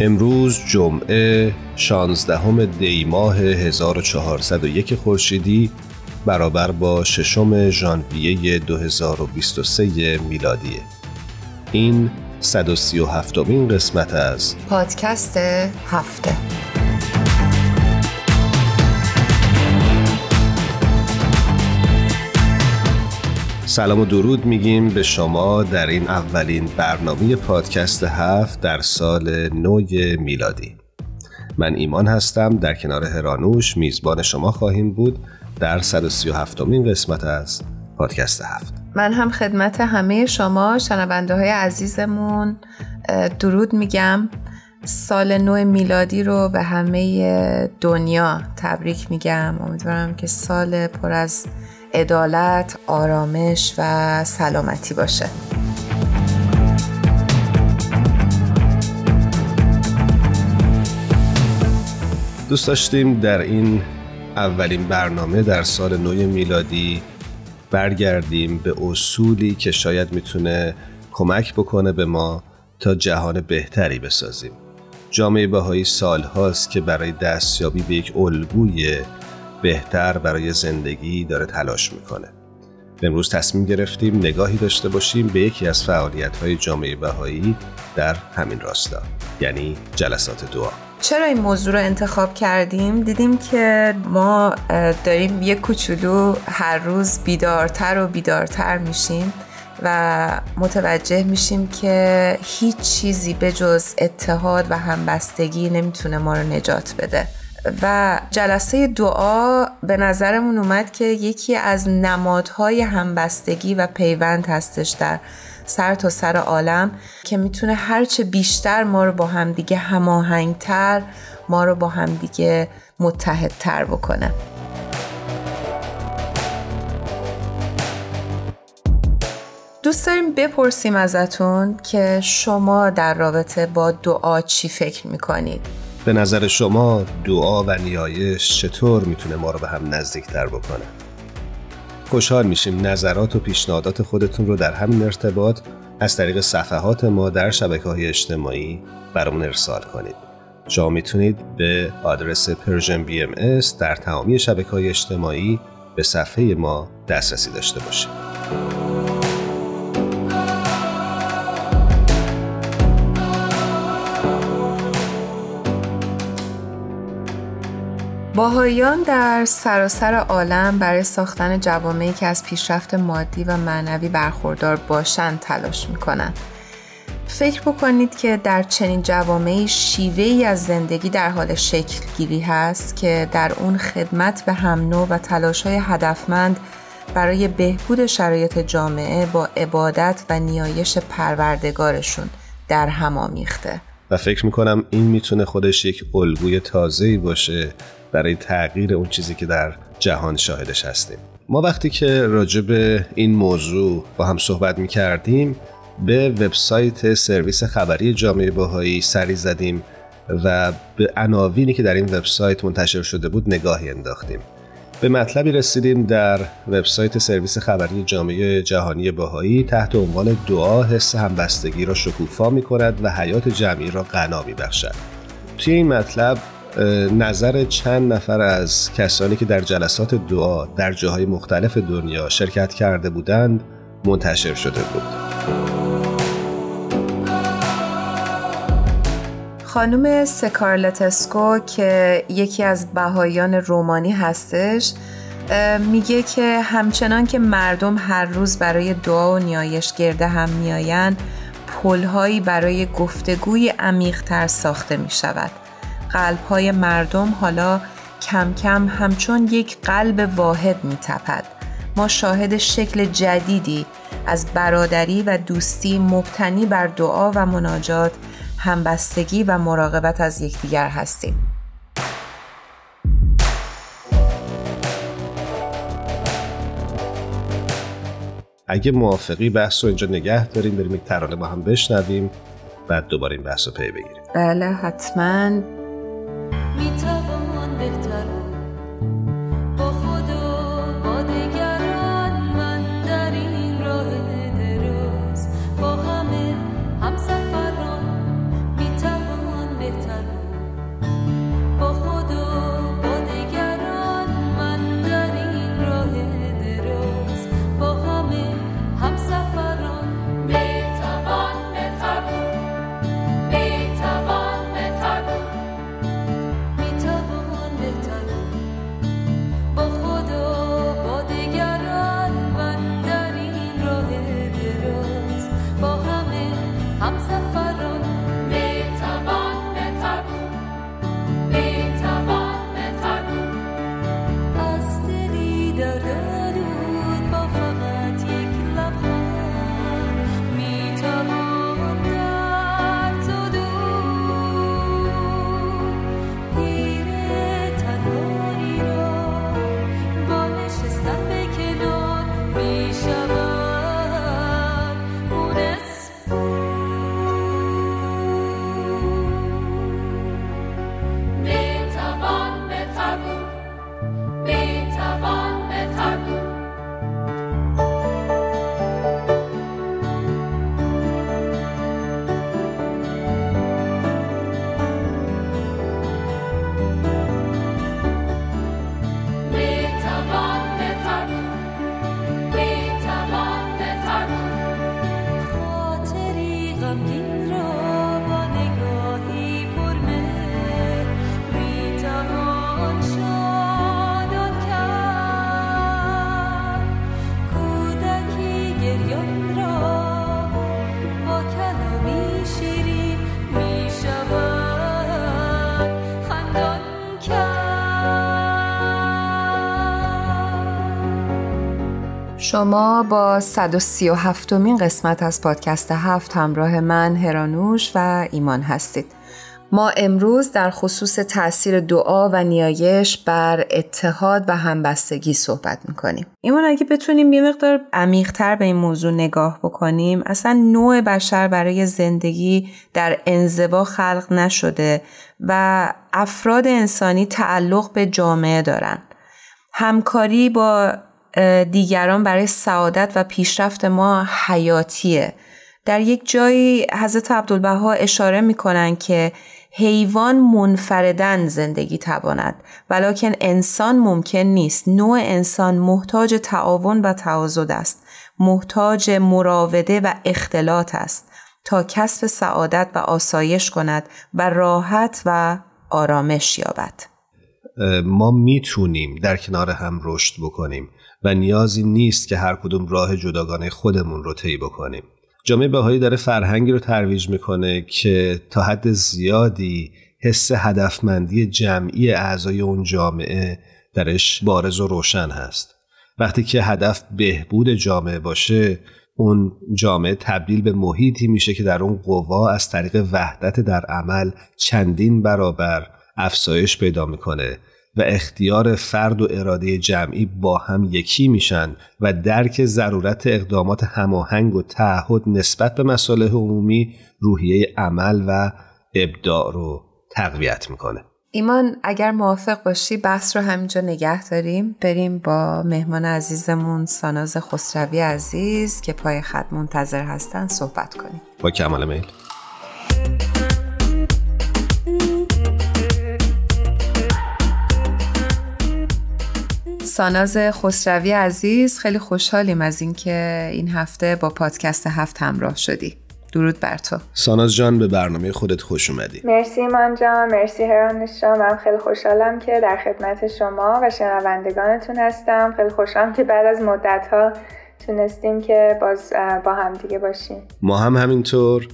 امروز جمعه 16 دی ماه 1401 خورشیدی برابر با ششم ژانویه 2023 میلادیه این 137 مین قسمت از پادکست هفته. سلام و درود میگیم به شما در این اولین برنامه پادکست هفت در سال نو میلادی. من ایمان هستم در کنار هرانوش میزبان شما خواهیم بود در 137 مین قسمت از پادکست هفت. من هم خدمت همه شما شنونده های عزیزمون درود میگم. سال نو میلادی رو به همه دنیا تبریک میگم. امیدوارم که سال پر از عدالت، آرامش و سلامتی باشه. دوست داشتیم در این اولین برنامه در سال نو میلادی برگردیم به اصولی که شاید می‌تونه کمک بکنه به ما تا جهان بهتری بسازیم. جامعه بهایی سال هاست که برای دستیابی به یک الگوی بهتر برای زندگی داره تلاش می‌کنه. امروز تصمیم گرفتیم نگاهی داشته باشیم به یکی از فعالیت های جامعه بهایی در همین راستا یعنی جلسات دعا. چرا این موضوع رو انتخاب کردیم؟ دیدیم که ما داریم یک کوچولو هر روز بیدارتر و بیدارتر میشیم و متوجه میشیم که هیچ چیزی به جز اتحاد و همبستگی نمی‌تونه ما رو نجات بده. و جلسه دعا به نظرمون اومد که یکی از نمادهای همبستگی و پیوند هستش در سر تا سر عالم که می‌تونه هرچه بیشتر ما رو با همدیگه هماهنگتر ما رو با همدیگه متحدتر بکنه. دوست داریم بپرسیم ازتون که شما در رابطه با دعا چی فکر می‌کنید؟ به نظر شما دعا و نیایش چطور می‌تونه ما رو به هم نزدیکتر بکنه؟ خوشحال میشیم نظرات و پیشنهادات خودتون رو در همین ارتباط از طریق صفحات ما در شبکه های اجتماعی برامون ارسال کنید. شما می‌تونید به آدرس پرژن بی ام در تمامی شبکه های اجتماعی به صفحه ما دسترسی داشته باشید. باهایان در سراسر عالم برای ساختن جوامعی که از پیشرفت مادی و معنوی برخوردار باشند تلاش می‌کنند. فکر بکنید که در چنین جوامعی شیوه ای از زندگی در حال شکل گیری هست که در اون خدمت به هم نوع و تلاش های هدفمند برای بهبود شرایط جامعه با عبادت و نیایش پروردگارشون در هم آمیخته. و فکر می‌کنم این می‌تونه خودش یک الگوی تازه‌ای باشه برای تغییر اون چیزی که در جهان شاهدش هستیم ما وقتی که راجع به این موضوع با هم صحبت می کردیم به وبسایت سرویس خبری جامعه باهایی سری زدیم و به عناوینی که در این وبسایت منتشر شده بود نگاهی انداختیم به مطلبی رسیدیم در وبسایت سرویس خبری جامعه جهانی باهایی تحت عنوان دعا حس همبستگی را شکوفا می کند و حیات جمعی را غنا می بخشد. توی این مطلب نظر چند نفر از کسانی که در جلسات دعا در جاهای مختلف دنیا شرکت کرده بودند منتشر شده بود. خانم سکارلتسکو که یکی از بهایان رومانی هستش میگه که همچنان که مردم هر روز برای دعا و نیایش گرده هم میآیند پلهایی برای گفتگوی عمیقتر ساخته می شود. قلبهای مردم حالا کم کم همچون یک قلب واحد می تپد. ما شاهد شکل جدیدی از برادری و دوستی مبتنی بر دعا و مناجات همبستگی و مراقبت از یکدیگر هستیم. اگه موافقی بحث رو اینجا نگه داریم بریم یک ترانه با هم بشنویم بعد دوباره این بحث رو پی بگیریم بله حتما me trouble. شما با 137 مین قسمت از پادکست هفت همراه من هرانوش و ایمان هستید. ما امروز در خصوص تاثیر دعا و نیایش بر اتحاد و همبستگی صحبت می‌کنیم. ایمان اگه بتونیم یه مقدار عمیقتر به این موضوع نگاه بکنیم اصلا نوع بشر برای زندگی در انزوا خلق نشده و افراد انسانی تعلق به جامعه دارن. همکاری با دیگران برای سعادت و پیشرفت ما حیاتیه. در یک جایی حضرت عبدالبها اشاره می‌کنن که حیوان منفردن زندگی تواند ولیکن انسان ممکن نیست. نوع انسان محتاج تعاون و تعاضد است. محتاج مراوده و اختلاط است تا کسب سعادت و آسایش کند و راحت و آرامش یابد. ما می‌تونیم در کنار هم رشد بکنیم. و نیازی نیست که هر کدوم راه جداگانه خودمون رو طی بکنیم. جامعه بهایی داره فرهنگی رو ترویج می‌کنه که تا حد زیادی حس هدفمندی جمعی اعضای اون جامعه درش بارز و روشن هست. وقتی که هدف بهبود جامعه باشه اون جامعه تبدیل به محیطی میشه که در اون قوا از طریق وحدت در عمل چندین برابر افزایش پیدا می‌کنه. و اختیار فرد و اراده جمعی با هم یکی میشن و درک ضرورت اقدامات هماهنگ و تعهد نسبت به مصالح عمومی روحیه عمل و ابداع رو تقویت می‌کنه. ایمان اگر موافق باشی بحث رو همینجا نگه داریم. بریم با مهمان عزیزمون ساناز خسروی عزیز که پای خط منتظر هستن صحبت کنیم. با کمال میل. ساناز خسروی عزیز خیلی خوشحالیم از اینکه این هفته با پادکست هفت همراه شدی. درود بر تو. ساناز جان به برنامه خودت خوش اومدی. مرسی من جان مرسی هرانش جان. من خیلی خوشحالم که در خدمت شما و شنوندگانتون هستم. خیلی خوشحالم که بعد از مدت ها تونستیم که باز با هم دیگه باشیم. ما هم همینطور.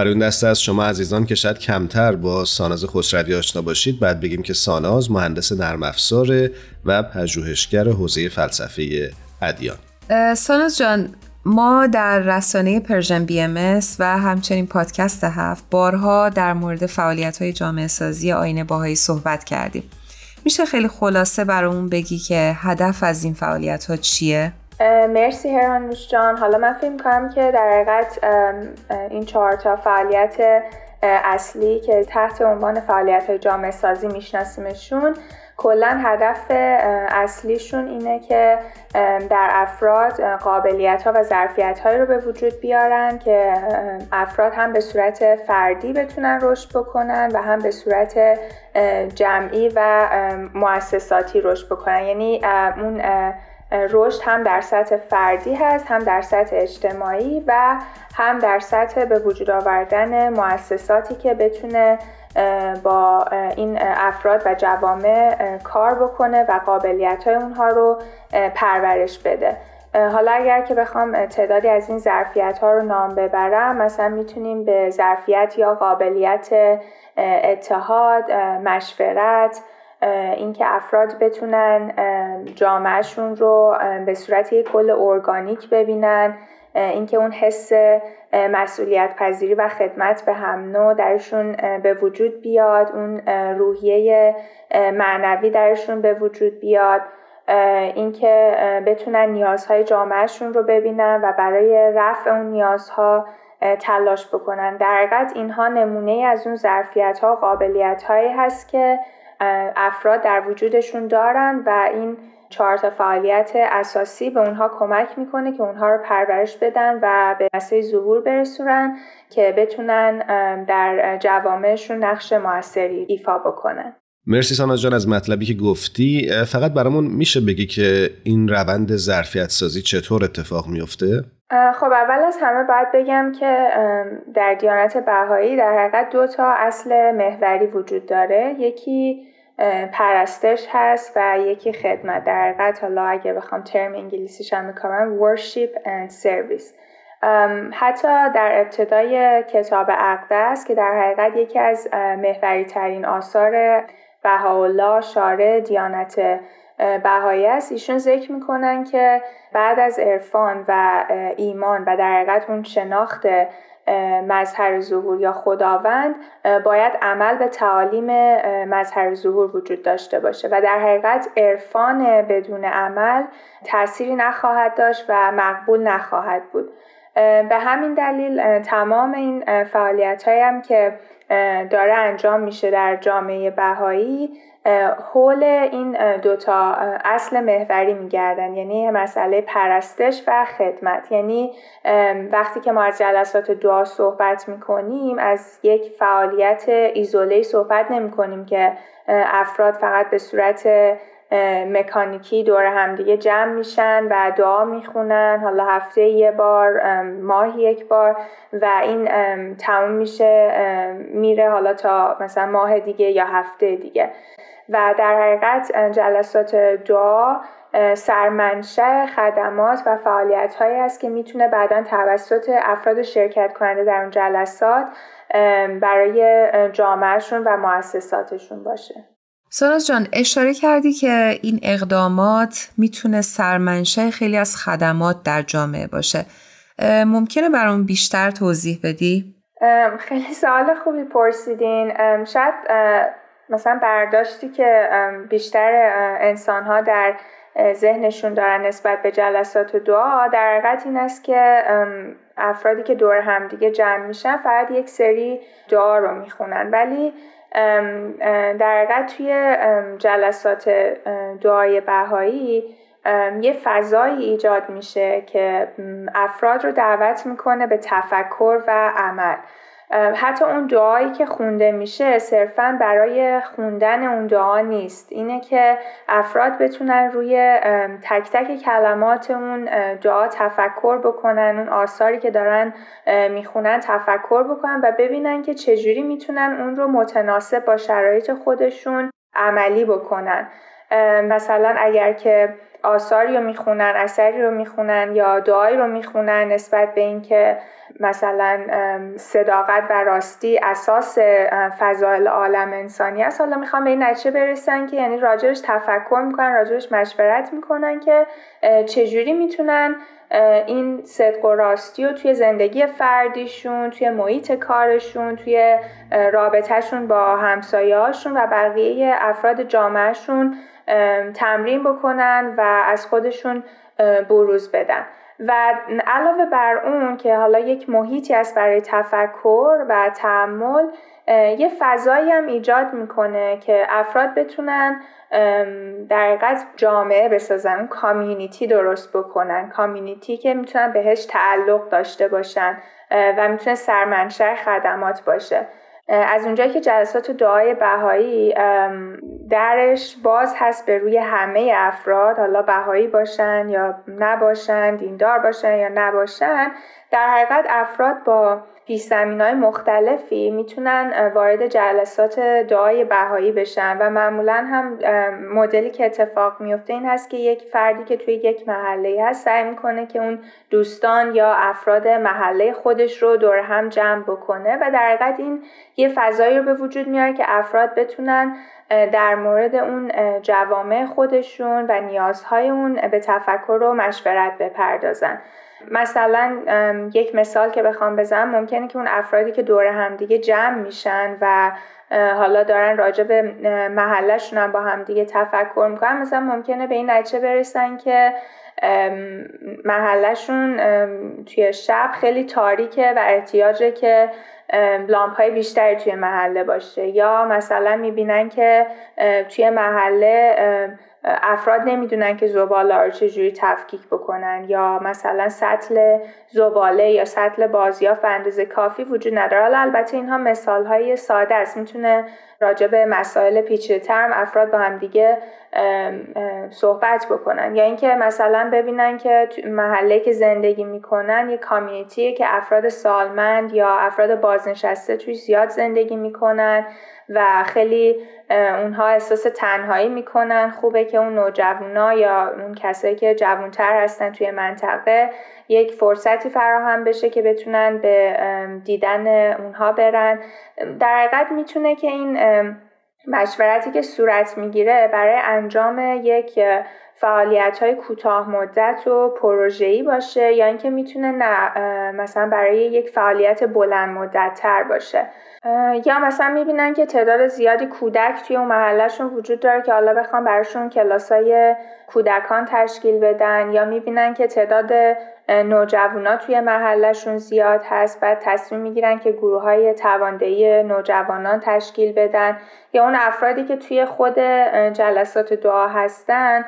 برای اون دسته از شما عزیزان که شاید کمتر با ساناز خسروی آشنا باشید باید بگیم که ساناز مهندس نرم افزار و پژوهشگر حوزه فلسفه ادیان ساناز جان ما در رسانه Persian BMS و همچنین پادکست هفت بارها در مورد فعالیت های جامعه سازی آیین بهایی صحبت کردیم میشه خیلی خلاصه برامون بگی که هدف از این فعالیت ها چیه؟ مرسی هرانوش جان. حالا من فکر کنم که در حقیقت این چهار تا فعالیت اصلی که تحت عنوان فعالیت جامعه سازی میشناسیمشون کلا هدف اصلیشون اینه که در افراد قابلیت ها و ظرفیت هایی رو به وجود بیارن که افراد هم به صورت فردی بتونن رشد بکنن و هم به صورت جمعی و مؤسساتی رشد بکنن. یعنی اون رشد هم در سطح فردی هست هم در سطح اجتماعی و هم در سطح به وجود آوردن مؤسساتی که بتونه با این افراد و جوامع کار بکنه و قابلیت های اونها رو پرورش بده. حالا اگر که بخوام تعدادی از این ظرفیت ها رو نام ببرم مثلا می‌تونیم به ظرفیت یا قابلیت اتحاد مشورت اینکه افراد بتونن جامعهشون رو به صورت یک کل ارگانیک ببینن اینکه اون حس مسئولیت پذیری و خدمت به هم نوع درشون به وجود بیاد اون روحیه معنوی درشون به وجود بیاد اینکه بتونن نیازهای جامعهشون رو ببینن و برای رفع اون نیازها تلاش بکنن. در اینها نمونه از اون ظرفیت ها قابلیت هایی هست که افراد در وجودشون دارن و این چهار تا فعالیت اساسی به اونها کمک می‌کنه که اونها رو پرورش بدن و به نسل ظهور برسونن که بتونن در جوامعشون نقش موثری ایفا بکنن. مرسی سانا جان از مطلبی که گفتی. فقط برامون میشه بگی که این روند ظرفیت سازی چطور اتفاق میفته؟ خب اول از همه باید بگم که در دیانت بهایی در حقیقت دو تا اصل محوری وجود داره. یکی پرستش هست و یکی خدمت در حقیقت حالا اگه بخوام ترم انگلیسیش هم می‌کنم worship and service. حتی در ابتدای کتاب اقدس که در حقیقت یکی از محوری ترین آثار بهاءالله شارع دیانت بهایی است. ایشون ذکر می‌کنن که بعد از عرفان و ایمان و در حقیقت اون شناخت مظهر ظهور یا خداوند باید عمل به تعالیم مظهر ظهور وجود داشته باشه. و در حقیقت عرفان بدون عمل تأثیری نخواهد داشت و مقبول نخواهد بود. به همین دلیل تمام این فعالیت هم که داره انجام میشه در جامعه بهایی حول این دوتا اصل محوری میگردن. یعنی مسئله پرستش و خدمت. یعنی وقتی که ما از جلسات دعا صحبت می‌کنیم از یک فعالیت ایزوله صحبت نمی کنیم که افراد فقط به صورت مکانیکی دور همدیگه جمع میشن و دعا می‌خونن. حالا هفته یه بار ماهی یک بار و این تموم میشه میره حالا تا مثلا ماه دیگه یا هفته دیگه. و در حقیقت جلسات دعا سرمنشه خدمات و فعالیت هایی است که می‌تونه بعدا توسط افراد شرکت کننده در اون جلسات برای جامعهشون و مؤسساتشون باشه. ساناز جان اشاره کردی که این اقدامات می‌تونه سرمنشه خیلی از خدمات در جامعه باشه. ممکنه برام بیشتر توضیح بدی؟ خیلی سوال خوبی پرسیدین. شاید مثلا برداشتی که بیشتر انسان ها در ذهنشون دارن نسبت به جلسات دعا در حقیقت این است که افرادی که دور همدیگه جمع میشن فقط یک سری دعا رو می‌خونن. ولی در حقیقت توی جلسات دعای بهایی یه فضایی ایجاد میشه که افراد رو دعوت می‌کنه به تفکر و عمل. حتی اون دعایی که خونده میشه صرفا برای خوندن اون دعا نیست. اینه که افراد بتونن روی تک تک کلمات اون دعا تفکر بکنن اون آثاری که دارن می‌خونن تفکر بکنن و ببینن که چجوری می‌تونن اون رو متناسب با شرایط خودشون عملی بکنن. مثلا اگر که آثاری رو می‌خونن اثری رو می‌خونن یا دعایی رو می‌خونن نسبت به اینکه مثلا صداقت و راستی اساس فضایل عالم انسانی است. حالا می‌خوام به این نتیجه برسن که یعنی راجبش تفکر می‌کنن راجبش مشورت می‌کنن که چجوری می‌تونن این صدق و راستی رو توی زندگی فردیشون توی محیط کارشون توی رابطهشون با همسایهاشون و بقیه افراد جامعهشون تمرین بکنن و از خودشون بروز بدن. و علاوه بر اون که حالا یک محیطی است برای تفکر و تعمل یه فضایی هم ایجاد می‌کنه که افراد بتونن در حقیقت جامعه بسازن کامیونیتی درست بکنن. کامیونیتی که می‌تونن بهش تعلق داشته باشن و می‌تونه سرمنشأ خدمات باشه. از اونجایی که جلسات دعای بهایی درش باز هست به روی همه افراد حالا بهایی باشن یا نباشن دیندار باشن یا نباشن در حقیقت افراد با پیش های مختلفی می‌تونن وارد جلسات دعای بهایی بشن و معمولا هم مدلی که اتفاق میفته این هست که یک فردی که توی یک محله هست سعی می‌کنه که اون دوستان یا افراد محله خودش رو دور هم جمع بکنه و در حقیقت این یه فضایی رو به وجود میاره که افراد بتونن در مورد اون جوامع خودشون و نیازهای اون به تفکر و مشورت بپردازن. مثلا یک مثال که بخوام بزنم ممکنه که اون افرادی که دور همدیگه جمع میشن و حالا دارن راجع به محلشون هم با همدیگه تفکر می‌کنن مثلا ممکنه به این نتیجه برسن که محلشون توی شب خیلی تاریکه و احتیاجه که لامپ های بیشتری توی محله باشه. یا مثلا می‌بینن که توی محله افراد نمی‌دونن که زباله رو چجوری تفکیک بکنن. یا مثلا سطل زباله یا سطل بازیافت اندازه کافی وجود نداره. حالا البته اینها مثال های ساده است. می‌تونه راجع به مسائل پیچیده ترم افراد با هم دیگه صحبت بکنن. یا اینکه مثلا ببینن که محله که زندگی می‌کنن یه کامیونیتیه که افراد سالمند یا افراد بازنشسته توی زیاد زندگی می‌کنن و خیلی اونها احساس تنهایی می‌کنن. خوبه که اون نوجوانا یا اون کسایی که جوانتر هستن توی منطقه یک فرصتی فراهم بشه که بتونن به دیدن اونها برن. در حقیقت می‌تونه که این مشورتی که صورت می‌گیره برای انجام یک فعالیت های کوتاه مدت و پروژه‌ای باشه یا اینکه می‌تونه نه مثلا برای یک فعالیت بلند مدت تر باشه یا مثلا می‌بینن که تعداد زیادی کودک توی اون محلشون وجود داره که حالا بخوام براشون کلاسای کودکان تشکیل بدن. یا می‌بینن که تعداد نوجوانا توی محلشون زیاد هست. بعد تصمیم می‌گیرن که گروه های تواندهی نوجوانان تشکیل بدن. یا اون افرادی که توی خود جلسات دعا هستن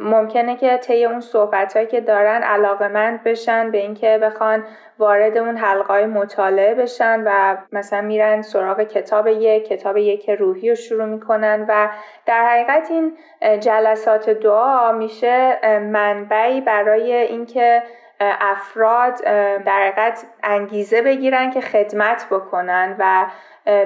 ممکنه که طی اون صحبت که دارن علاقمند بشن به اینکه بخوان وارد اون حلقه مطالعه بشن و مثلا میرن سراغ کتاب یک کتاب یک روحی رو شروع می‌کنن و در حقیقت این جلسات دعا میشه منبعی برای اینکه افراد در حقیقت انگیزه بگیرن که خدمت بکنن و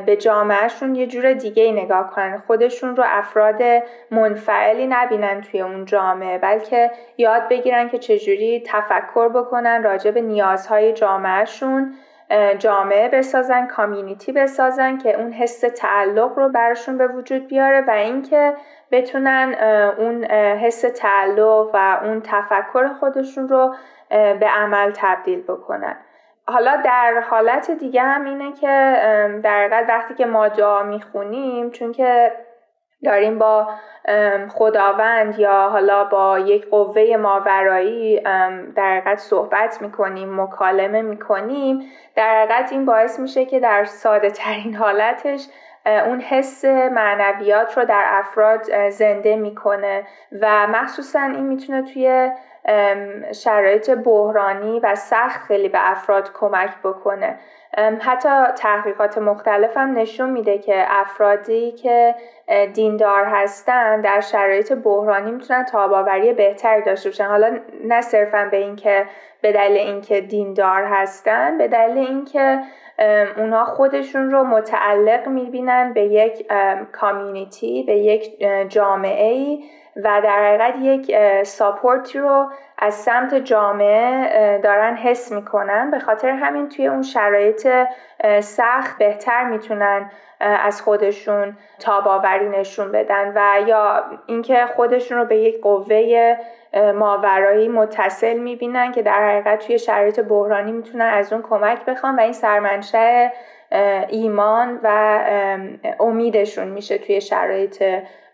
به جامعهشون یه جور دیگه نگاه کنن. خودشون رو افراد منفعلی نبینن توی اون جامعه بلکه یاد بگیرن که چجوری تفکر بکنن راجع به نیازهای جامعهشون جامعه بسازن کامیونیتی بسازن که اون حس تعلق رو براشون به وجود بیاره و اینکه بتونن اون حس تعلق و اون تفکر خودشون رو به عمل تبدیل بکنن. حالا در حالت دیگه هم اینه که در وقتی که ما دعا می‌خونیم چون که داریم با خداوند یا حالا با یک قوه ماورایی در حقیقت صحبت می‌کنیم مکالمه می‌کنیم در حقیقت این باعث میشه که در ساده ترین حالتش اون حس معنویات رو در افراد زنده می‌کنه. و مخصوصا این می‌تونه توی شرایط بحرانی و سخت خیلی به افراد کمک بکنه. حتی تحقیقات مختلف هم نشون میده که افرادی که دیندار هستن در شرایط بحرانی می‌تونن تاباوری بهتری داشته باشن. حالا نه صرفا به اینکه به دلیل اینکه دیندار هستن به دلیل اینکه اونها خودشون رو متعلق می‌بینن به یک کامیونیتی به یک جامعه ای و در حقیقت یک ساپورتی رو از سمت جامعه دارن حس می‌کنن. به خاطر همین توی اون شرایط سخت بهتر می‌تونن از خودشون تاباوری نشون بدن و یا اینکه خودشون رو به یک قوه ماورایی متصل می‌بینن که در حقیقت توی شرایط بحرانی می‌تونن از اون کمک بخوان و این سرمنشأ ایمان و امیدشون میشه توی شرایط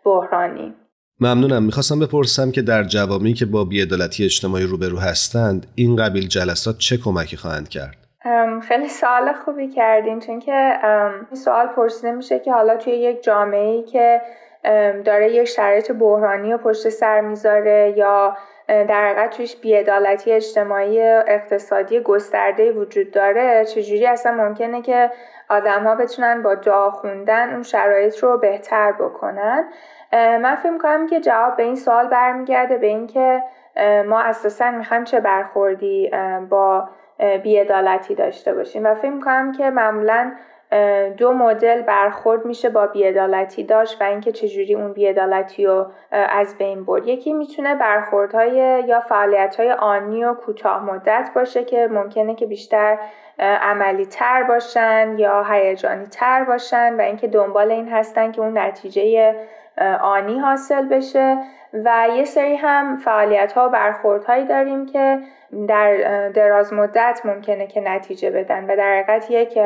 بحرانی. ممنونم. می‌خواستم بپرسم که در جوامی که با بیعدالتی اجتماعی روبرو هستند این قبیل جلسات چه کمکی خواهند کرد؟ خیلی سوال خوبی کردین چون که سوال پرسیده میشه که حالا توی یک جامعه ای که داره یک شرایط بحرانی و پشت سر می‌ذاره یا در حقیقت توش بیعدالتی اجتماعی اقتصادی گسترده وجود داره چجوری اصلا ممکنه که آدم ها بتونن با دعا خوندن اون شرایط رو بهتر بکنن؟ من فکر می‌کنم که جواب به این سوال برمیگرده به اینکه ما اساسا می‌خوایم چه برخوردی با بیعدالتی داشته باشیم. و فکر می‌کنم که معمولا دو مدل برخورد میشه با بیعدالتی داشت و اینکه چجوری اون بیعدالتی رو از بین برد. یکی می‌تونه برخوردهای یا فعالیتهای آنی و کوتاه مدت باشه که ممکنه که بیشتر عملی تر باشن یا هیجانی تر باشن و اینکه دنبال این هستن که اون نتیجه آنی حاصل بشه و یه سری هم فعالیت ها و برخوردهایی داریم که در دراز مدت ممکنه که نتیجه بدن و در حقیقت یک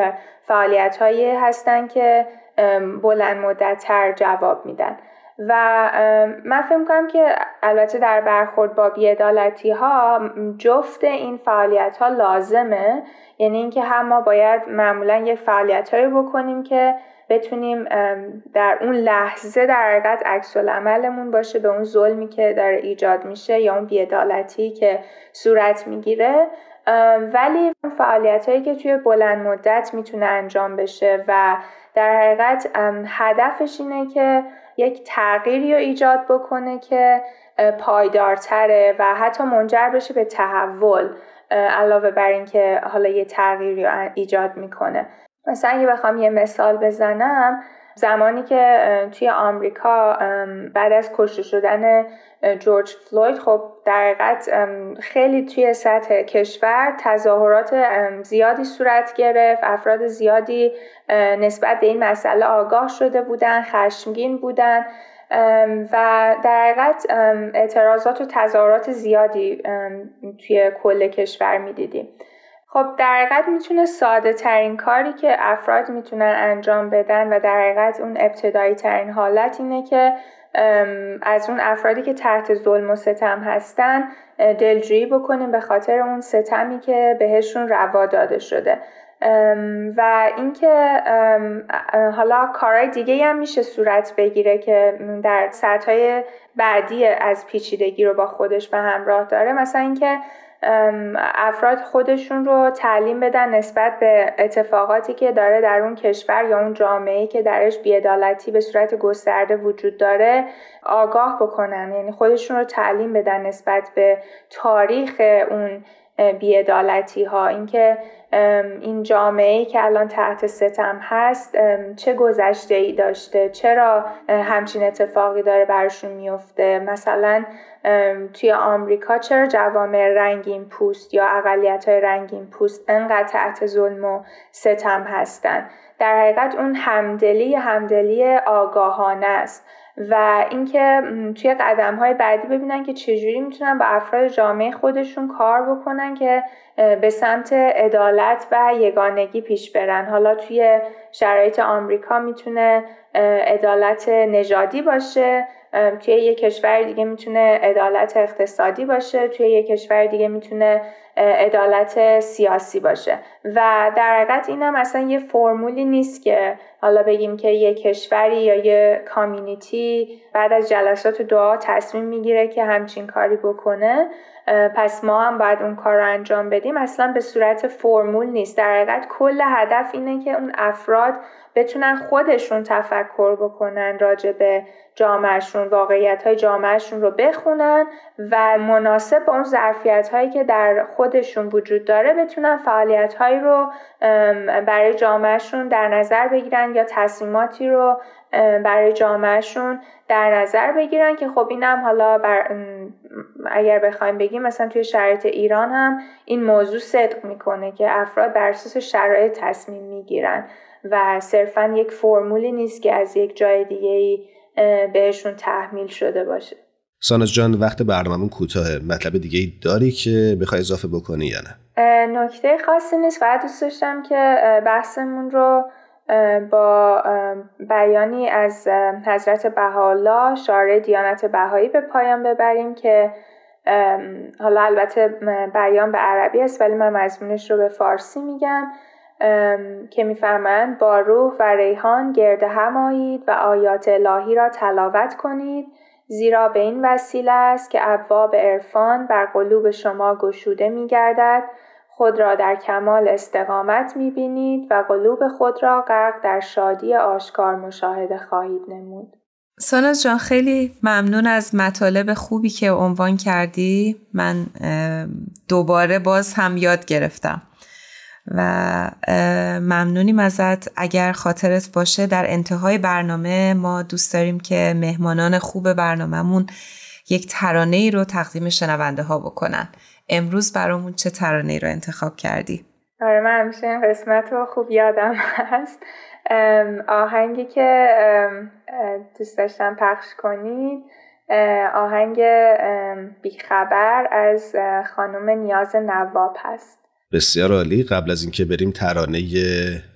فعالیت هایی هستن که بلند مدت تر جواب میدن. و من فکر کنم که البته در برخورد با بیعدالتی ها جفت این فعالیت ها لازمه. یعنی اینکه هم ما باید معمولا یک فعالیت هایی بکنیم که بتونیم در اون لحظه در حقیقت عکس عملمون باشه به اون ظلمی که داره ایجاد میشه یا اون بیعدالتی که صورت می‌گیره. ولی فعالیت هایی که توی بلند مدت می‌تونه انجام بشه و در حقیقت هدفش اینه که یک تغییری رو ایجاد بکنه که پایدارتره و حتی منجر بشه به تحول علاوه بر اینکه حالا یه تغییری ایجاد می‌کنه. مثلا اگه بخوام یه مثال بزنم زمانی که توی آمریکا بعد از کشته شدن جورج فلوید خب در حقیقت خیلی توی سطح کشور تظاهرات زیادی صورت گرفت افراد زیادی نسبت به این مسئله آگاه شده بودن خشمگین بودن و در حقیقت اعتراضات و تظاهرات زیادی توی کل کشور می‌دیدیم. خب در حقیقت می‌تونه ساده ترین کاری که افراد می‌تونن انجام بدن و در حقیقت اون ابتدایی ترین حالت اینه که از اون افرادی که تحت ظلم و ستم هستن دلجویی بکنیم به خاطر اون ستمی که بهشون روا داده شده. و اینکه حالا کارهای دیگه هم میشه صورت بگیره که در سطح بعدی از پیچیدگی رو با خودش به همراه داره. مثلا اینکه افراد خودشون رو تعلیم بدن نسبت به اتفاقاتی که داره در اون کشور یا اون جامعه که درش بیعدالتی به صورت گسترده وجود داره آگاه بکنن. یعنی خودشون رو تعلیم بدن نسبت به تاریخ اون بیعدالتی ها اینکه این جامعه ای که الان تحت ستم هست چه گذشته ای داشته؟ چرا همچین اتفاقی داره برشون میفته مثلا توی آمریکا چرا جوامع رنگین پوست یا اقلیت های رنگین پوست انقدر تحت ظلم و ستم هستن؟ در حقیقت اون همدلی همدلی آگاهانه است و اینکه توی قدم های بعدی ببینن که چجوری می‌تونن با افراد جامعه خودشون کار بکنن که به سمت عدالت و یگانگی پیش برن. حالا توی شرایط آمریکا می‌تونه عدالت نژادی باشه توی یه کشور دیگه می‌تونه عدالت اقتصادی باشه توی یه کشور دیگه می‌تونه عدالت سیاسی باشه. و در حقیقت این هم اصلا یه فرمولی نیست که حالا بگیم که یه کشوری یا یه کامیونیتی بعد از جلسات دعا تصمیم می‌گیره که همچین کاری بکنه. پس ما هم باید اون کار رو انجام بدیم. اصلا به صورت فرمول نیست. در حقیقت کل هدف اینه که اون افراد بتونن خودشون تفکر بکنن راجع به جامعهشون واقعیت های جامعهشون رو بخونن و مناسب با اون ظرفیت هایی که در خودشون وجود داره بتونن فعالیت هایی رو برای جامعهشون در نظر بگیرن یا تصمیماتی رو برای جامعهشون در نظر بگیرن که خب اینم حالا بر اگر بخوایم بگیم مثلا توی شرایط ایران هم این موضوع صدق می‌کنه که افراد بر اساس شرایط تصمیم می‌گیرن و صرفا یک فرمولی نیست که از یک جای دیگه ای بهشون تحمیل شده باشه. ساناز جان وقت برنامهمون کوتاه. مطلب دیگه ای داری که بخوای اضافه بکنی یا نه؟ نکته خاصی نیست. فقط دوست داشتم که بحثمون رو با بیانی از حضرت بهاءالله شارع دیانت بهایی به پایان ببریم که حالا البته بیان به عربی است ولی من مضمونش رو به فارسی میگم که میفرمایند با روح و ریحان گرد همایید و آیات الهی را تلاوت کنید زیرا به این وسیله است که ابواب عرفان بر قلوب شما گشوده میگردد خود را در کمال استقامت می‌بینید و قلوب خود را غرق در شادی آشکار مشاهده خواهید نمود. ساناز جان خیلی ممنون از مطالب خوبی که عنوان کردی. من دوباره باز هم یاد گرفتم. و ممنونیم ازت. اگر خاطرت باشه در انتهای برنامه ما دوست داریم که مهمانان خوب برنامهمون یک ترانه ای رو تقدیم شنونده ها بکنن. امروز برامون چه ترانه ای رو انتخاب کردی؟ آره من همیشه این قسمت رو خوب یادم هست. آهنگی که دوست داشتم پخش کنید آهنگ بیخبر از خانم نیاز نواب هست. بسیار عالی. قبل از اینکه بریم ترانه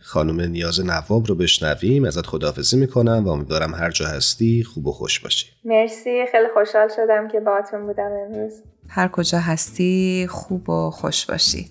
خانم نیاز نواب رو بشنویم ازت خداحافظی می‌کنم و امیدوارم هر جا هستی خوب و خوش باشی. مرسی. خیلی خوشحال شدم که باهاتون بودم امروز. هر کجا هستی خوب و خوش باشی.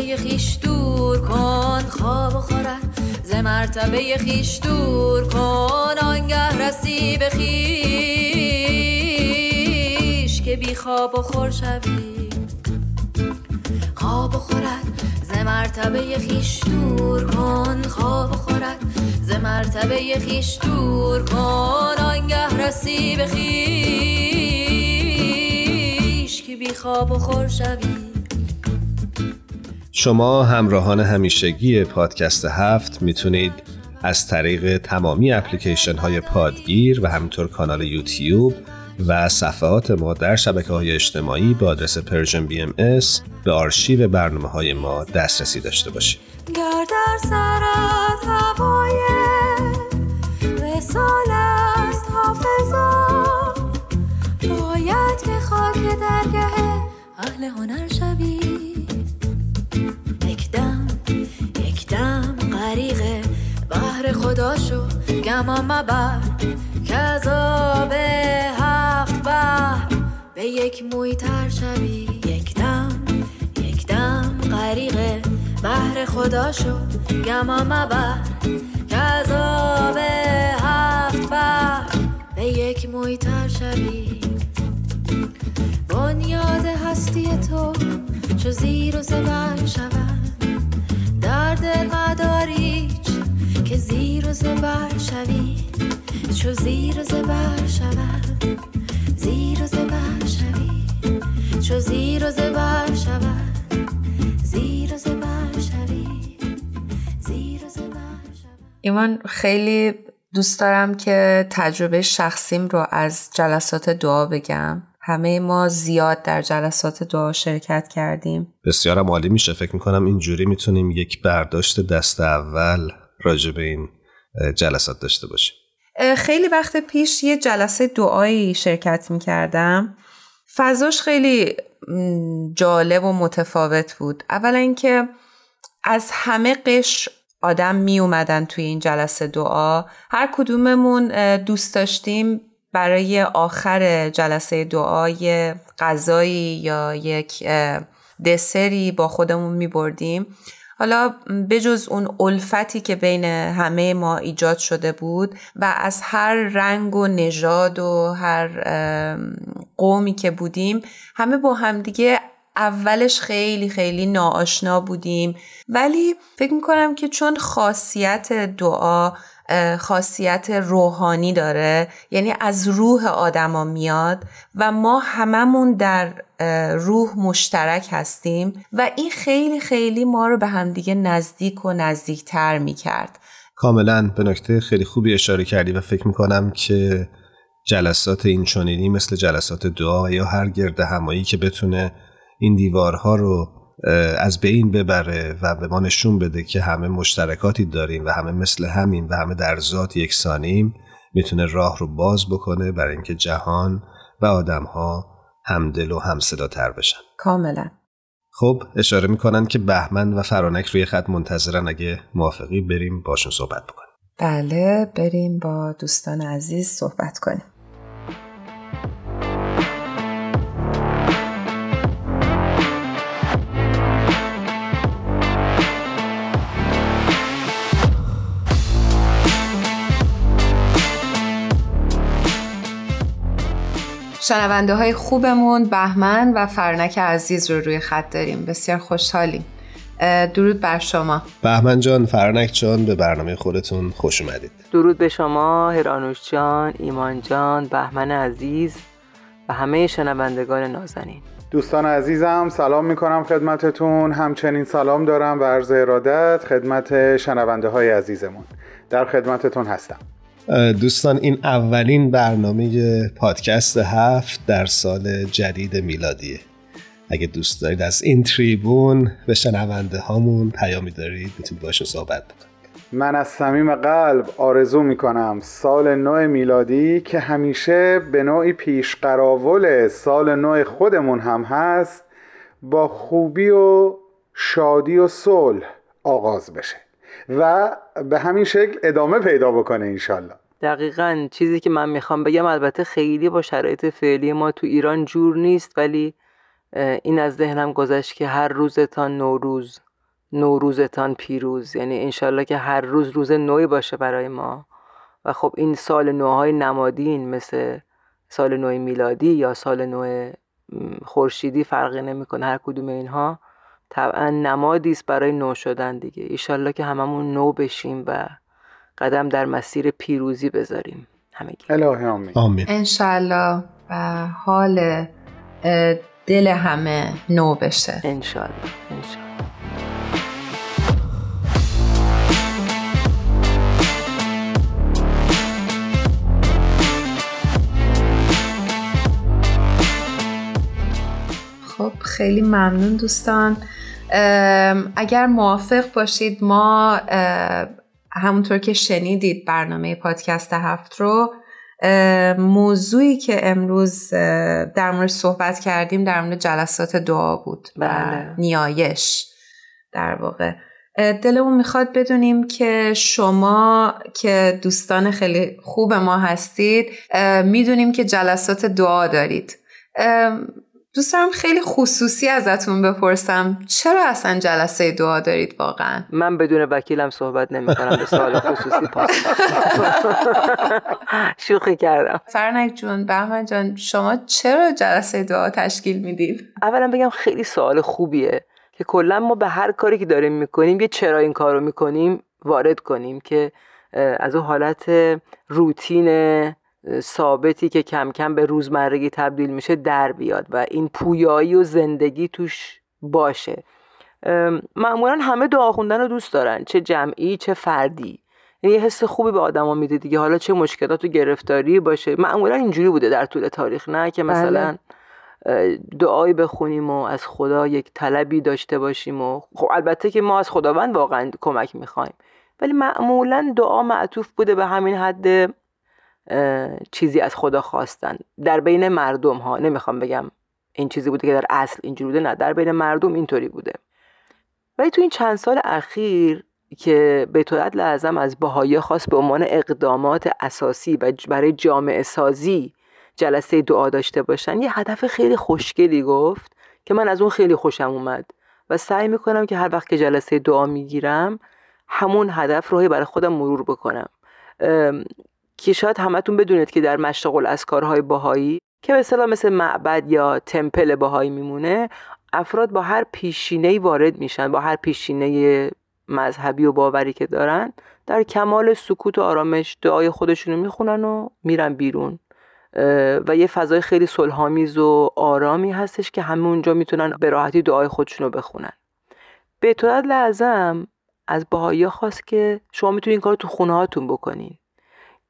مرتبه خیش دور کن خواب و خورد ز مرتبه خیش دور کن آنگه رسی به خیش که بی خواب و خور شوی. خواب و خورد ز مرتبه خیش دور کن خواب و خورد ز مرتبه خیش دور کن آنگه رسی به خیش که بی خواب و خور شوی. شما همراهان همیشگی پادکست هفت می‌تونید از طریق تمامی اپلیکیشن های پادگیر و همینطور کانال یوتیوب و صفحات ما در شبکه های اجتماعی با آدرس Persian BMS به آرشیو برنامه های ما دسترسی داشته باشید. که خاک درگه اهل هنر شوید خدا شو گما مبر کذاب هفت بر به یک موی تر شوی. یک دم یک دم غریق بحر خدا شو گما مبر کذاب هفت بر به یک موی تر شوی. بنیاد هستی تو چو زیر و زبر شود. در دل مداری که زیر و زبر شوی؟ چو زیر و زبر شود زیر و زبر شوی؟ چو زیر و زبر شود زیر شوی؟ زیر و زبر شود ایمان خیلی دوست دارم که تجربه شخصیم رو از جلسات دعا بگم. همه ما زیاد در جلسات دعا شرکت کردیم. بسیارم عالی میشه. فکر می‌کنم اینجوری می‌تونیم یک برداشت دست اول راجع به این جلسات داشته باشیم. خیلی وقت پیش یه جلسه دعایی شرکت می‌کردم. فضاش خیلی جالب و متفاوت بود. اولا اینکه از همه قشر آدم می اومدن توی این جلسه دعا. هر کدوممون دوست داشتیم برای آخر جلسه دعا یه غذایی یا یک دسری با خودمون می بردیم حالا بجز اون الفتی که بین همه ما ایجاد شده بود و از هر رنگ و نژاد و هر قومی که بودیم همه با همدیگه اولش خیلی خیلی ناآشنا بودیم. ولی فکر می‌کنم که چون خاصیت دعا خاصیت روحانی داره. یعنی از روح آدما میاد و ما هممون در روح مشترک هستیم و این خیلی خیلی ما رو به همدیگه نزدیک و نزدیکتر می‌کرد. کاملا به نکته خیلی خوبی اشاره کردی و فکر می‌کنم که جلسات این چونینی مثل جلسات دعا یا هر گرد همایی که بتونه این دیوارها رو از بین ببره و به ما نشون بده که همه مشترکاتی داریم و همه مثل همین و همه در ذات یکسانیم می‌تونه راه رو باز بکنه برای اینکه جهان و آدمها همدل و همصدا تر بشن. کاملا. خب اشاره می‌کنن که بهمن و فرانک روی خط منتظرن اگه موافقی بریم باشون صحبت بکنیم. بله بریم با دوستان عزیز صحبت کنیم. شنونده های خوبمون بهمن و فرنک عزیز رو روی خط داریم. بسیار خوشحالیم. درود بر شما. بهمن جان فرنک جان به برنامه خودتون خوش اومدید. درود به شما هرانوش جان ایمان جان بهمن عزیز و همه شنوندگان نازنین. دوستان عزیزم سلام می‌کنم خدمتتون. همچنین سلام دارم و عرض ارادت خدمت شنونده های عزیزمون. در خدمتتون هستم. دوستان این اولین برنامه پادکست هفت در سال جدید میلادیه. اگه دوست دارید از این تریبون به شنونده هامون پیامی دارید می‌تونید باشون صحبت بکنید. من از صمیم قلب آرزو می‌کنم سال نو میلادی که همیشه به نوعی پیش قراول سال نو خودمون هم هست با خوبی و شادی و صلح آغاز بشه و به همین شکل ادامه پیدا بکنه انشالله. دقیقا چیزی که من می‌خوام بگم البته خیلی با شرایط فعلی ما تو ایران جور نیست ولی این از ذهنم گذشت که هر روزتان نوروز نوروزتان پیروز. یعنی انشالله که هر روز روز نوی باشه برای ما. و خب این سال نوهای نمادین مثل سال نو میلادی یا سال نو خورشیدی فرقی نمی‌کنه هر کدوم اینها. طبعا نمادی است برای نو شدن دیگه. ایشالله که هممون نو بشیم و قدم در مسیر پیروزی بذاریم. همگی. الهی آمین. آمین. انشالله و حال دل همه نو بشه. انشالله انشالله خب خیلی ممنون دوستان. اگر موافق باشید ما همونطور که شنیدید برنامه پادکست هفت رو موضوعی که امروز در مورد صحبت کردیم در مورد جلسات دعا بود بله. نیایش در واقع دلمون می‌خواد بدونیم که شما که دوستان خیلی خوب ما هستید می‌دونیم که جلسات دعا دارید دوست دارم خیلی خصوصی ازتون بپرسم چرا اصلا جلسه دعا دارید واقعا؟ من بدون وکیلم صحبت نمی کنم به سوال خصوصی پاس شوخی کردم. فرنک جون بهمن جان شما چرا جلسه دعا تشکیل می‌دید؟ اولا بگم خیلی سوال خوبیه که کلا ما به هر کاری که داریم می‌کنیم یه چرا این کار رو می‌کنیم وارد کنیم که از اون حالت روتین ثابتی که کم کم به روزمرگی تبدیل میشه در بیاد و این پویایی و زندگی توش باشه. معمولا همه دعا خوندن رو دوست دارن چه جمعی چه فردی. یعنی یه حس خوبی به آدما میده دیگه. حالا چه مشکلات و گرفتاری باشه. معمولا اینجوری بوده در طول تاریخ. نه که مثلا دعایی بخونیم و از خدا یک طلبی داشته باشیم و خب البته که ما از خداوند واقعا کمک می‌خوایم. ولی معمولا دعا معطوف بوده به همین حد چیزی از خدا خواستن. در بین مردم ها نمی‌خوام بگم این چیزی بوده که در اصل اینجوری بوده نه. در بین مردم اینطوری بوده. ولی تو این چند سال اخیر که بیت لازم از بهایی خواست به عنوان اقدامات اساسی و برای جامعه سازی جلسه دعا داشته باشن یه هدف خیلی خوشگلی گفت که من از اون خیلی خوشم اومد و سعی می‌کنم که هر وقت که جلسه دعا می‌گیرم همون هدف رو برای خودم مرور بکنم. که شاید همتون بدونید که در مشتغل از کارهای باهایی که به مثل معبد یا تمپل باهایی میمونه افراد با هر پیشینه‌ای وارد میشن با هر پیشینه مذهبی و باوری که دارن در کمال سکوت و آرامش دعای خودشونو می‌خونن و میرن بیرون. و یه فضای خیلی صلحآمیز و آرامی هستش که همه اونجا می‌تونن به راحتی دعای خودشونو بخونن. به طورت لازم از باهایی خواست که شما می‌تونید این کار تو خونه هاتون بکنین.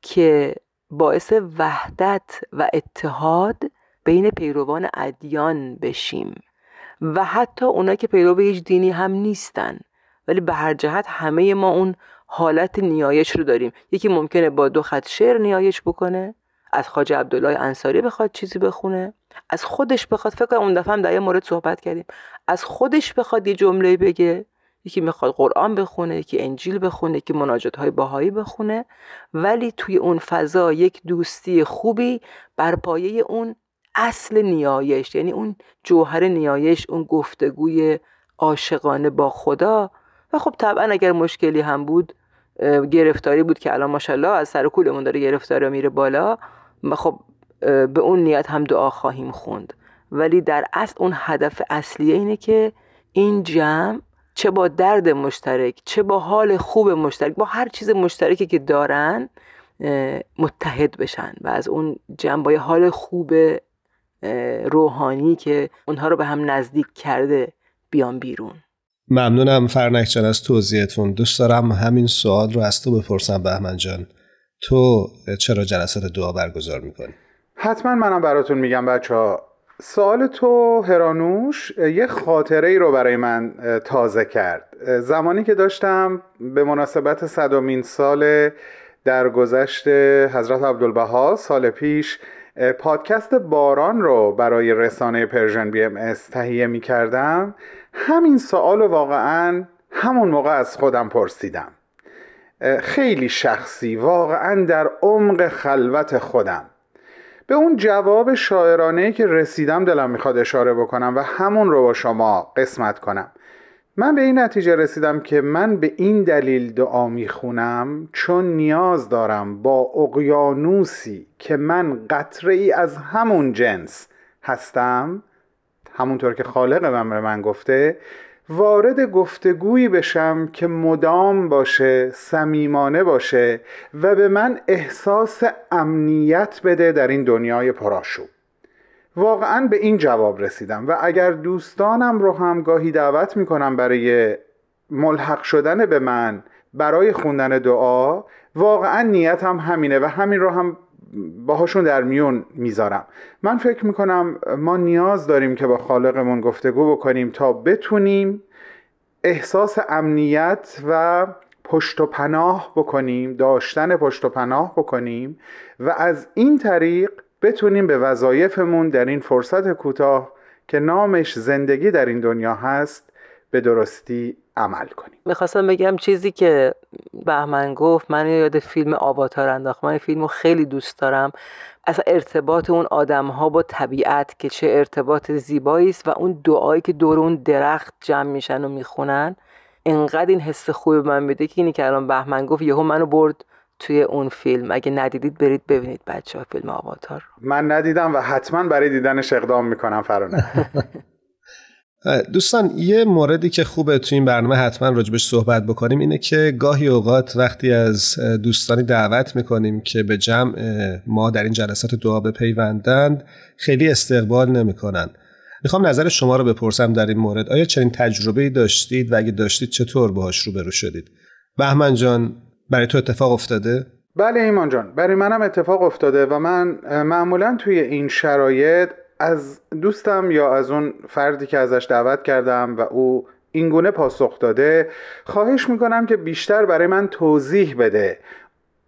که باعث وحدت و اتحاد بین پیروان ادیان بشیم و حتی اونا که پیرو هیچ دینی هم نیستن ولی به هر جهت همه ما اون حالت نیایش رو داریم. یکی ممکنه با دو خط شعر نیایش بکنه از خاج عبدالله انصاری بخواد چیزی بخونه از خودش بخواد فکر اون دفعه هم در یه مورد صحبت کردیم از خودش بخواد یه جمله بگه. یکی می‌خواد قرآن بخونه یکی انجیل بخونه یکی مناجات های باهایی بخونه. ولی توی اون فضا یک دوستی خوبی بر پایه اون اصل نیایش یعنی اون جوهر نیایش اون گفتگوی عاشقانه با خدا. و خب طبعا اگر مشکلی هم بود گرفتاری بود که الان ماشاءالله از سر کولمون داره گرفتاری میره بالا. خب به اون نیت هم دعا خواهیم خوند. ولی در اصل اون هدف اصلی اینه که این جمع چه با درد مشترک چه با حال خوب مشترک با هر چیز مشترکی که دارن متحد بشن و از اون جنبای حال خوب روحانی که اونها رو به هم نزدیک کرده بیان بیرون. ممنونم فرنک جان از توضیحتون. دوست دارم همین سوال رو از تو بپرسم بهمن جان. تو چرا جلسات دعا برگزار می‌کنی؟ حتما منم براتون میگم بچه ها سوال تو هرانوش یه خاطره ای رو برای من تازه کرد. زمانی که داشتم به مناسبت صدومین سال درگذشت حضرت عبدالبها سال پیش پادکست باران رو برای رسانه Persian BMS تهیه می کردم همین سوال واقعا همون موقع از خودم پرسیدم. خیلی شخصی واقعا در عمق خلوت خودم. به اون جواب شاعرانه که رسیدم دلم می‌خواد اشاره بکنم و همون رو با شما قسمت کنم. من به این نتیجه رسیدم که من به این دلیل دعا می‌خونم چون نیاز دارم با اقیانوسی که من قطره ای از همون جنس هستم. همونطور که خالق من به من گفته وارد گفتگویی بشم که مدام باشه صمیمانه باشه و به من احساس امنیت بده در این دنیای پرآشوب. واقعا به این جواب رسیدم و اگر دوستانم رو هم گاهی دعوت می‌کنم برای ملحق شدن به من برای خوندن دعا واقعا نیتم همینه و همین رو هم باهاشون در میون می‌ذارم. من فکر می‌کنم ما نیاز داریم که با خالقمون گفتگو بکنیم تا بتونیم احساس امنیت و پشت و پناه بکنیم داشتن پشت و پناه بکنیم و از این طریق بتونیم به وظایفمون در این فرصت کوتاه که نامش زندگی در این دنیا هست به درستی عمل کنیم. می‌خواستم بگم چیزی که بهمن گفت من یاد فیلم آواتار انداخت من فیلم رو خیلی دوست دارم. اصلا ارتباط اون آدم ها با طبیعت که چه ارتباط زیبایی است و اون دعایی که دور اون درخت جمع میشن و می‌خونن. انقدر این حس خوب من میده که اینی که الان بهمن گفت یهو منو برد توی اون فیلم. اگه ندیدید برید ببینید بچه ها فیلم آواتار من ندیدم و حتما برای دیدنش اقدام می‌کنم فرانه دوستان یه موردی که خوبه تو این برنامه حتما راجبش صحبت بکنیم اینه که گاهی اوقات وقتی از دوستانی دعوت می‌کنیم که به جمع ما در این جلسات دعا بپیوندند خیلی استقبال نمی‌کنن. می‌خوام نظر شما رو بپرسم در این مورد. آیا چنین تجربه داشتید و اگه داشتید چطور باهاش روبرو شدید؟ بهمن جان برای تو اتفاق افتاده؟ بله ایمان جان برای منم اتفاق افتاده و من معمولا توی این شرایط از دوستم یا از اون فردی که ازش دعوت کردم و او اینگونه پاسخ داده خواهش می‌کنم که بیشتر برای من توضیح بده.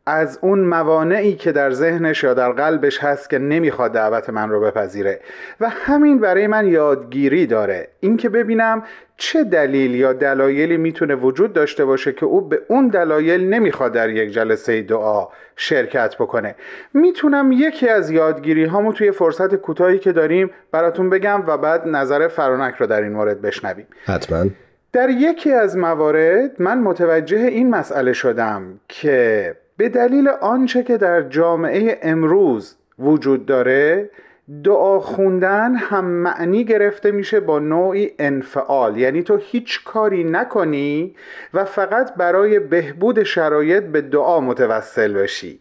از اون موانعی که در ذهنش یا در قلبش هست که نمی‌خواد دعوت من رو بپذیره. و همین برای من یادگیری داره. اینکه ببینم چه دلیل یا دلایلی می‌تونه وجود داشته باشه که او به اون دلایل نمی‌خواد در یک جلسه دعا شرکت بکنه. می‌تونم یکی از یادگیری هامو توی فرصت کوتاهی که داریم براتون بگم و بعد نظر فرانک رو در این مورد بشنویم. حتما. در یکی از موارد من متوجه این مسئله شدم که به دلیل آنچه که در جامعه امروز وجود داره دعا خوندن هم معنی گرفته میشه با نوعی انفعال. یعنی تو هیچ کاری نکنی و فقط برای بهبود شرایط به دعا متوسل بشی.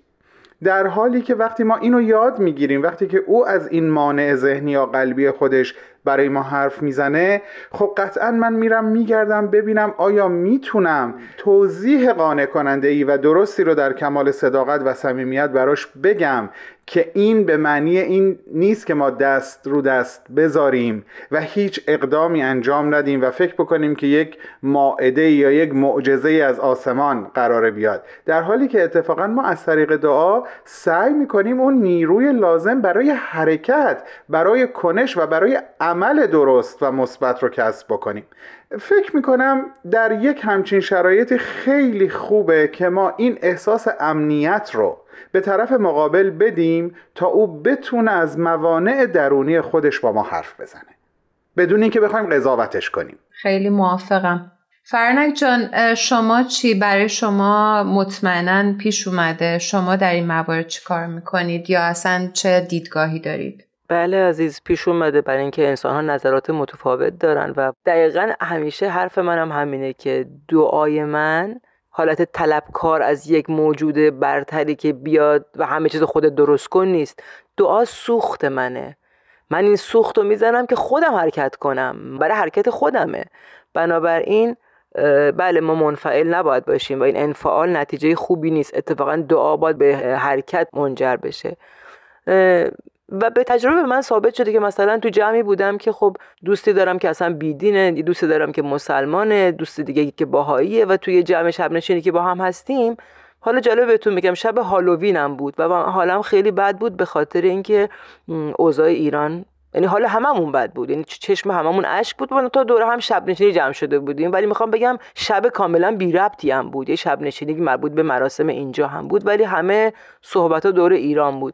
در حالی که وقتی ما اینو یاد می‌گیریم وقتی که او از این مانع ذهنی یا قلبی خودش برای ما حرف می‌زنه خب قطعا من میرم میگردم ببینم آیا می‌تونم توضیح قانع کننده ای و درستی رو در کمال صداقت و صمیمیت براش بگم. که این به معنی این نیست که ما دست رو دست بذاریم و هیچ اقدامی انجام ندیم و فکر بکنیم که یک ماعده یا یک معجزه از آسمان قراره بیاد. در حالی که اتفاقا ما از طریق دعا سعی می‌کنیم اون نیروی لازم برای حرکت برای کنش و برای عمل درست و مثبت رو کسب بکنیم. فکر می‌کنم در یک همچین شرایط خیلی خوبه که ما این احساس امنیت رو به طرف مقابل بدیم تا او بتونه از موانع درونی خودش با ما حرف بزنه. بدون اینکه بخوایم قضاوتش کنیم. خیلی موافقم. فرنک جان شما چی؟ برای شما مطمئنا پیش اومده. شما در این موارد چی کار می‌کنید یا اصلا چه دیدگاهی دارید؟ بله عزیز پیش اومده برای اینکه انسان ها نظرات متفاوت دارن و دقیقا همیشه حرف منم هم همینه که دعای من حالت طلبکار از یک موجود برتری که بیاد و همه چیز خود درست کن نیست. دعا سوخت منه. من این سوخت رو می‌زنم که خودم حرکت کنم. برای حرکت خودمه. بنابراین بله ما منفعل نباید باشیم و این انفعال نتیجه خوبی نیست. اتفاقا دعا باید به حرکت منجر بشه. و به تجربه من ثابت شده که مثلا تو جمعی بودم که خب دوستی دارم که اصلا بیدینه دوستی دارم که مسلمانه دوست دیگه که باهاییه و توی جمع شب نشینی که با هم هستیم. حالا جالب بهتون میگم شب هالووینم بود و حالم خیلی بد بود به خاطر اینکه اوضاع ایران یعنی حالا هممون بد بود. یعنی چشم هممون اشک بود. و تا دوره هم شب نشینی جمع شده بودیم. ولی می‌خوام بگم شب کاملا بی ربطی هم بود. یه شب نشینی مربوط به مراسم اینجا هم بود. ولی همه صحبت ها دور ایران بود.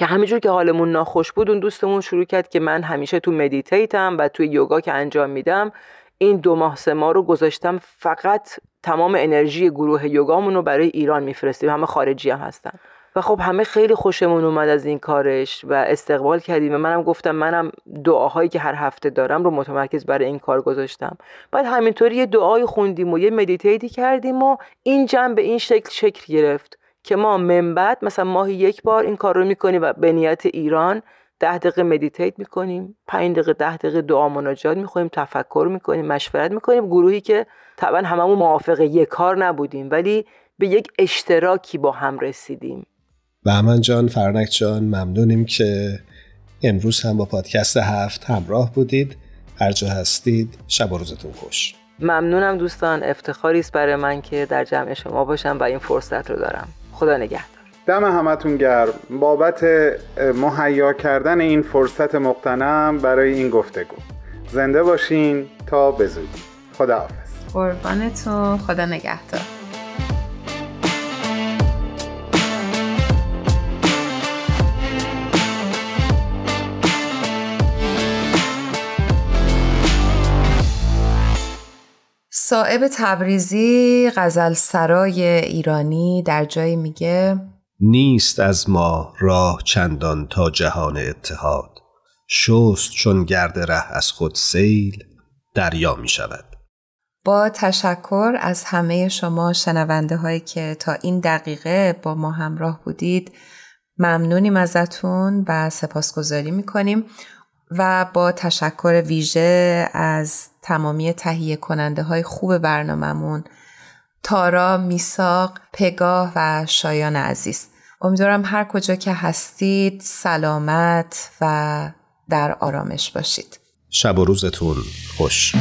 که همینجور که حالمون ناخوش بود اون دوستمون شروع کرد که من همیشه تو مدیتیتم و توی یوگا که انجام میدم این دو ماه سه ماه رو گذاشتم فقط تمام انرژی گروه یوگامون رو برای ایران میفرستیم. همه خارجی هم هستن. و خب همه خیلی خوشمون اومد از این کارش و استقبال کردیم و منم گفتم منم دعاهایی که هر هفته دارم رو متمرکز برای این کار گذاشتم. بعد همینطوری یه دعای خوندیم و یه مدیتیتی کردیم و این جمع به این شکل شکل گرفت. که ما من بعد مثلا ماهی یک بار این کار رو می‌کنیم و به نیت ایران ده دقیقه meditate می‌کنیم پنج دقیقه ده دقیقه دعا مناجات می‌کنیم تفکر می‌کنیم مشورت می‌کنیم گروهی که طبعا هممون موافق یک کار نبودیم ولی به یک اشتراکی با هم رسیدیم. بهمن جان فرنک جان ممنونیم که امروز هم با پادکست هفت همراه بودید. هر جا هستید شب و روزتون خوش. ممنونم دوستان افتخاری است برای من که در جمع شما باشم و این فرصت رو دارم. خدا نگهدار. دم همتون گرم. بابت مهیا کردن این فرصت مقتنم برای این گفتگو. زنده باشین تا بزودی. خدا حافظ قربانتون خدا نگهدار. صاحب تبریزی غزل سرای ایرانی در جایی میگه نیست از ما راه چندان تا جهان اتحاد. شست چون گرد ره از خود سیل دریا می شود با تشکر از همه شما شنونده هایی که تا این دقیقه با ما همراه بودید. ممنونیم ازتون و سپاسگزاری می‌کنیم. و با تشکر ویژه از تمامی تهیه کننده های خوب برنامهمون تارا، میساق، پگاه و شایان عزیز. امیدوارم هر کجا که هستید سلامت و در آرامش باشید. شب و روزتون خوش.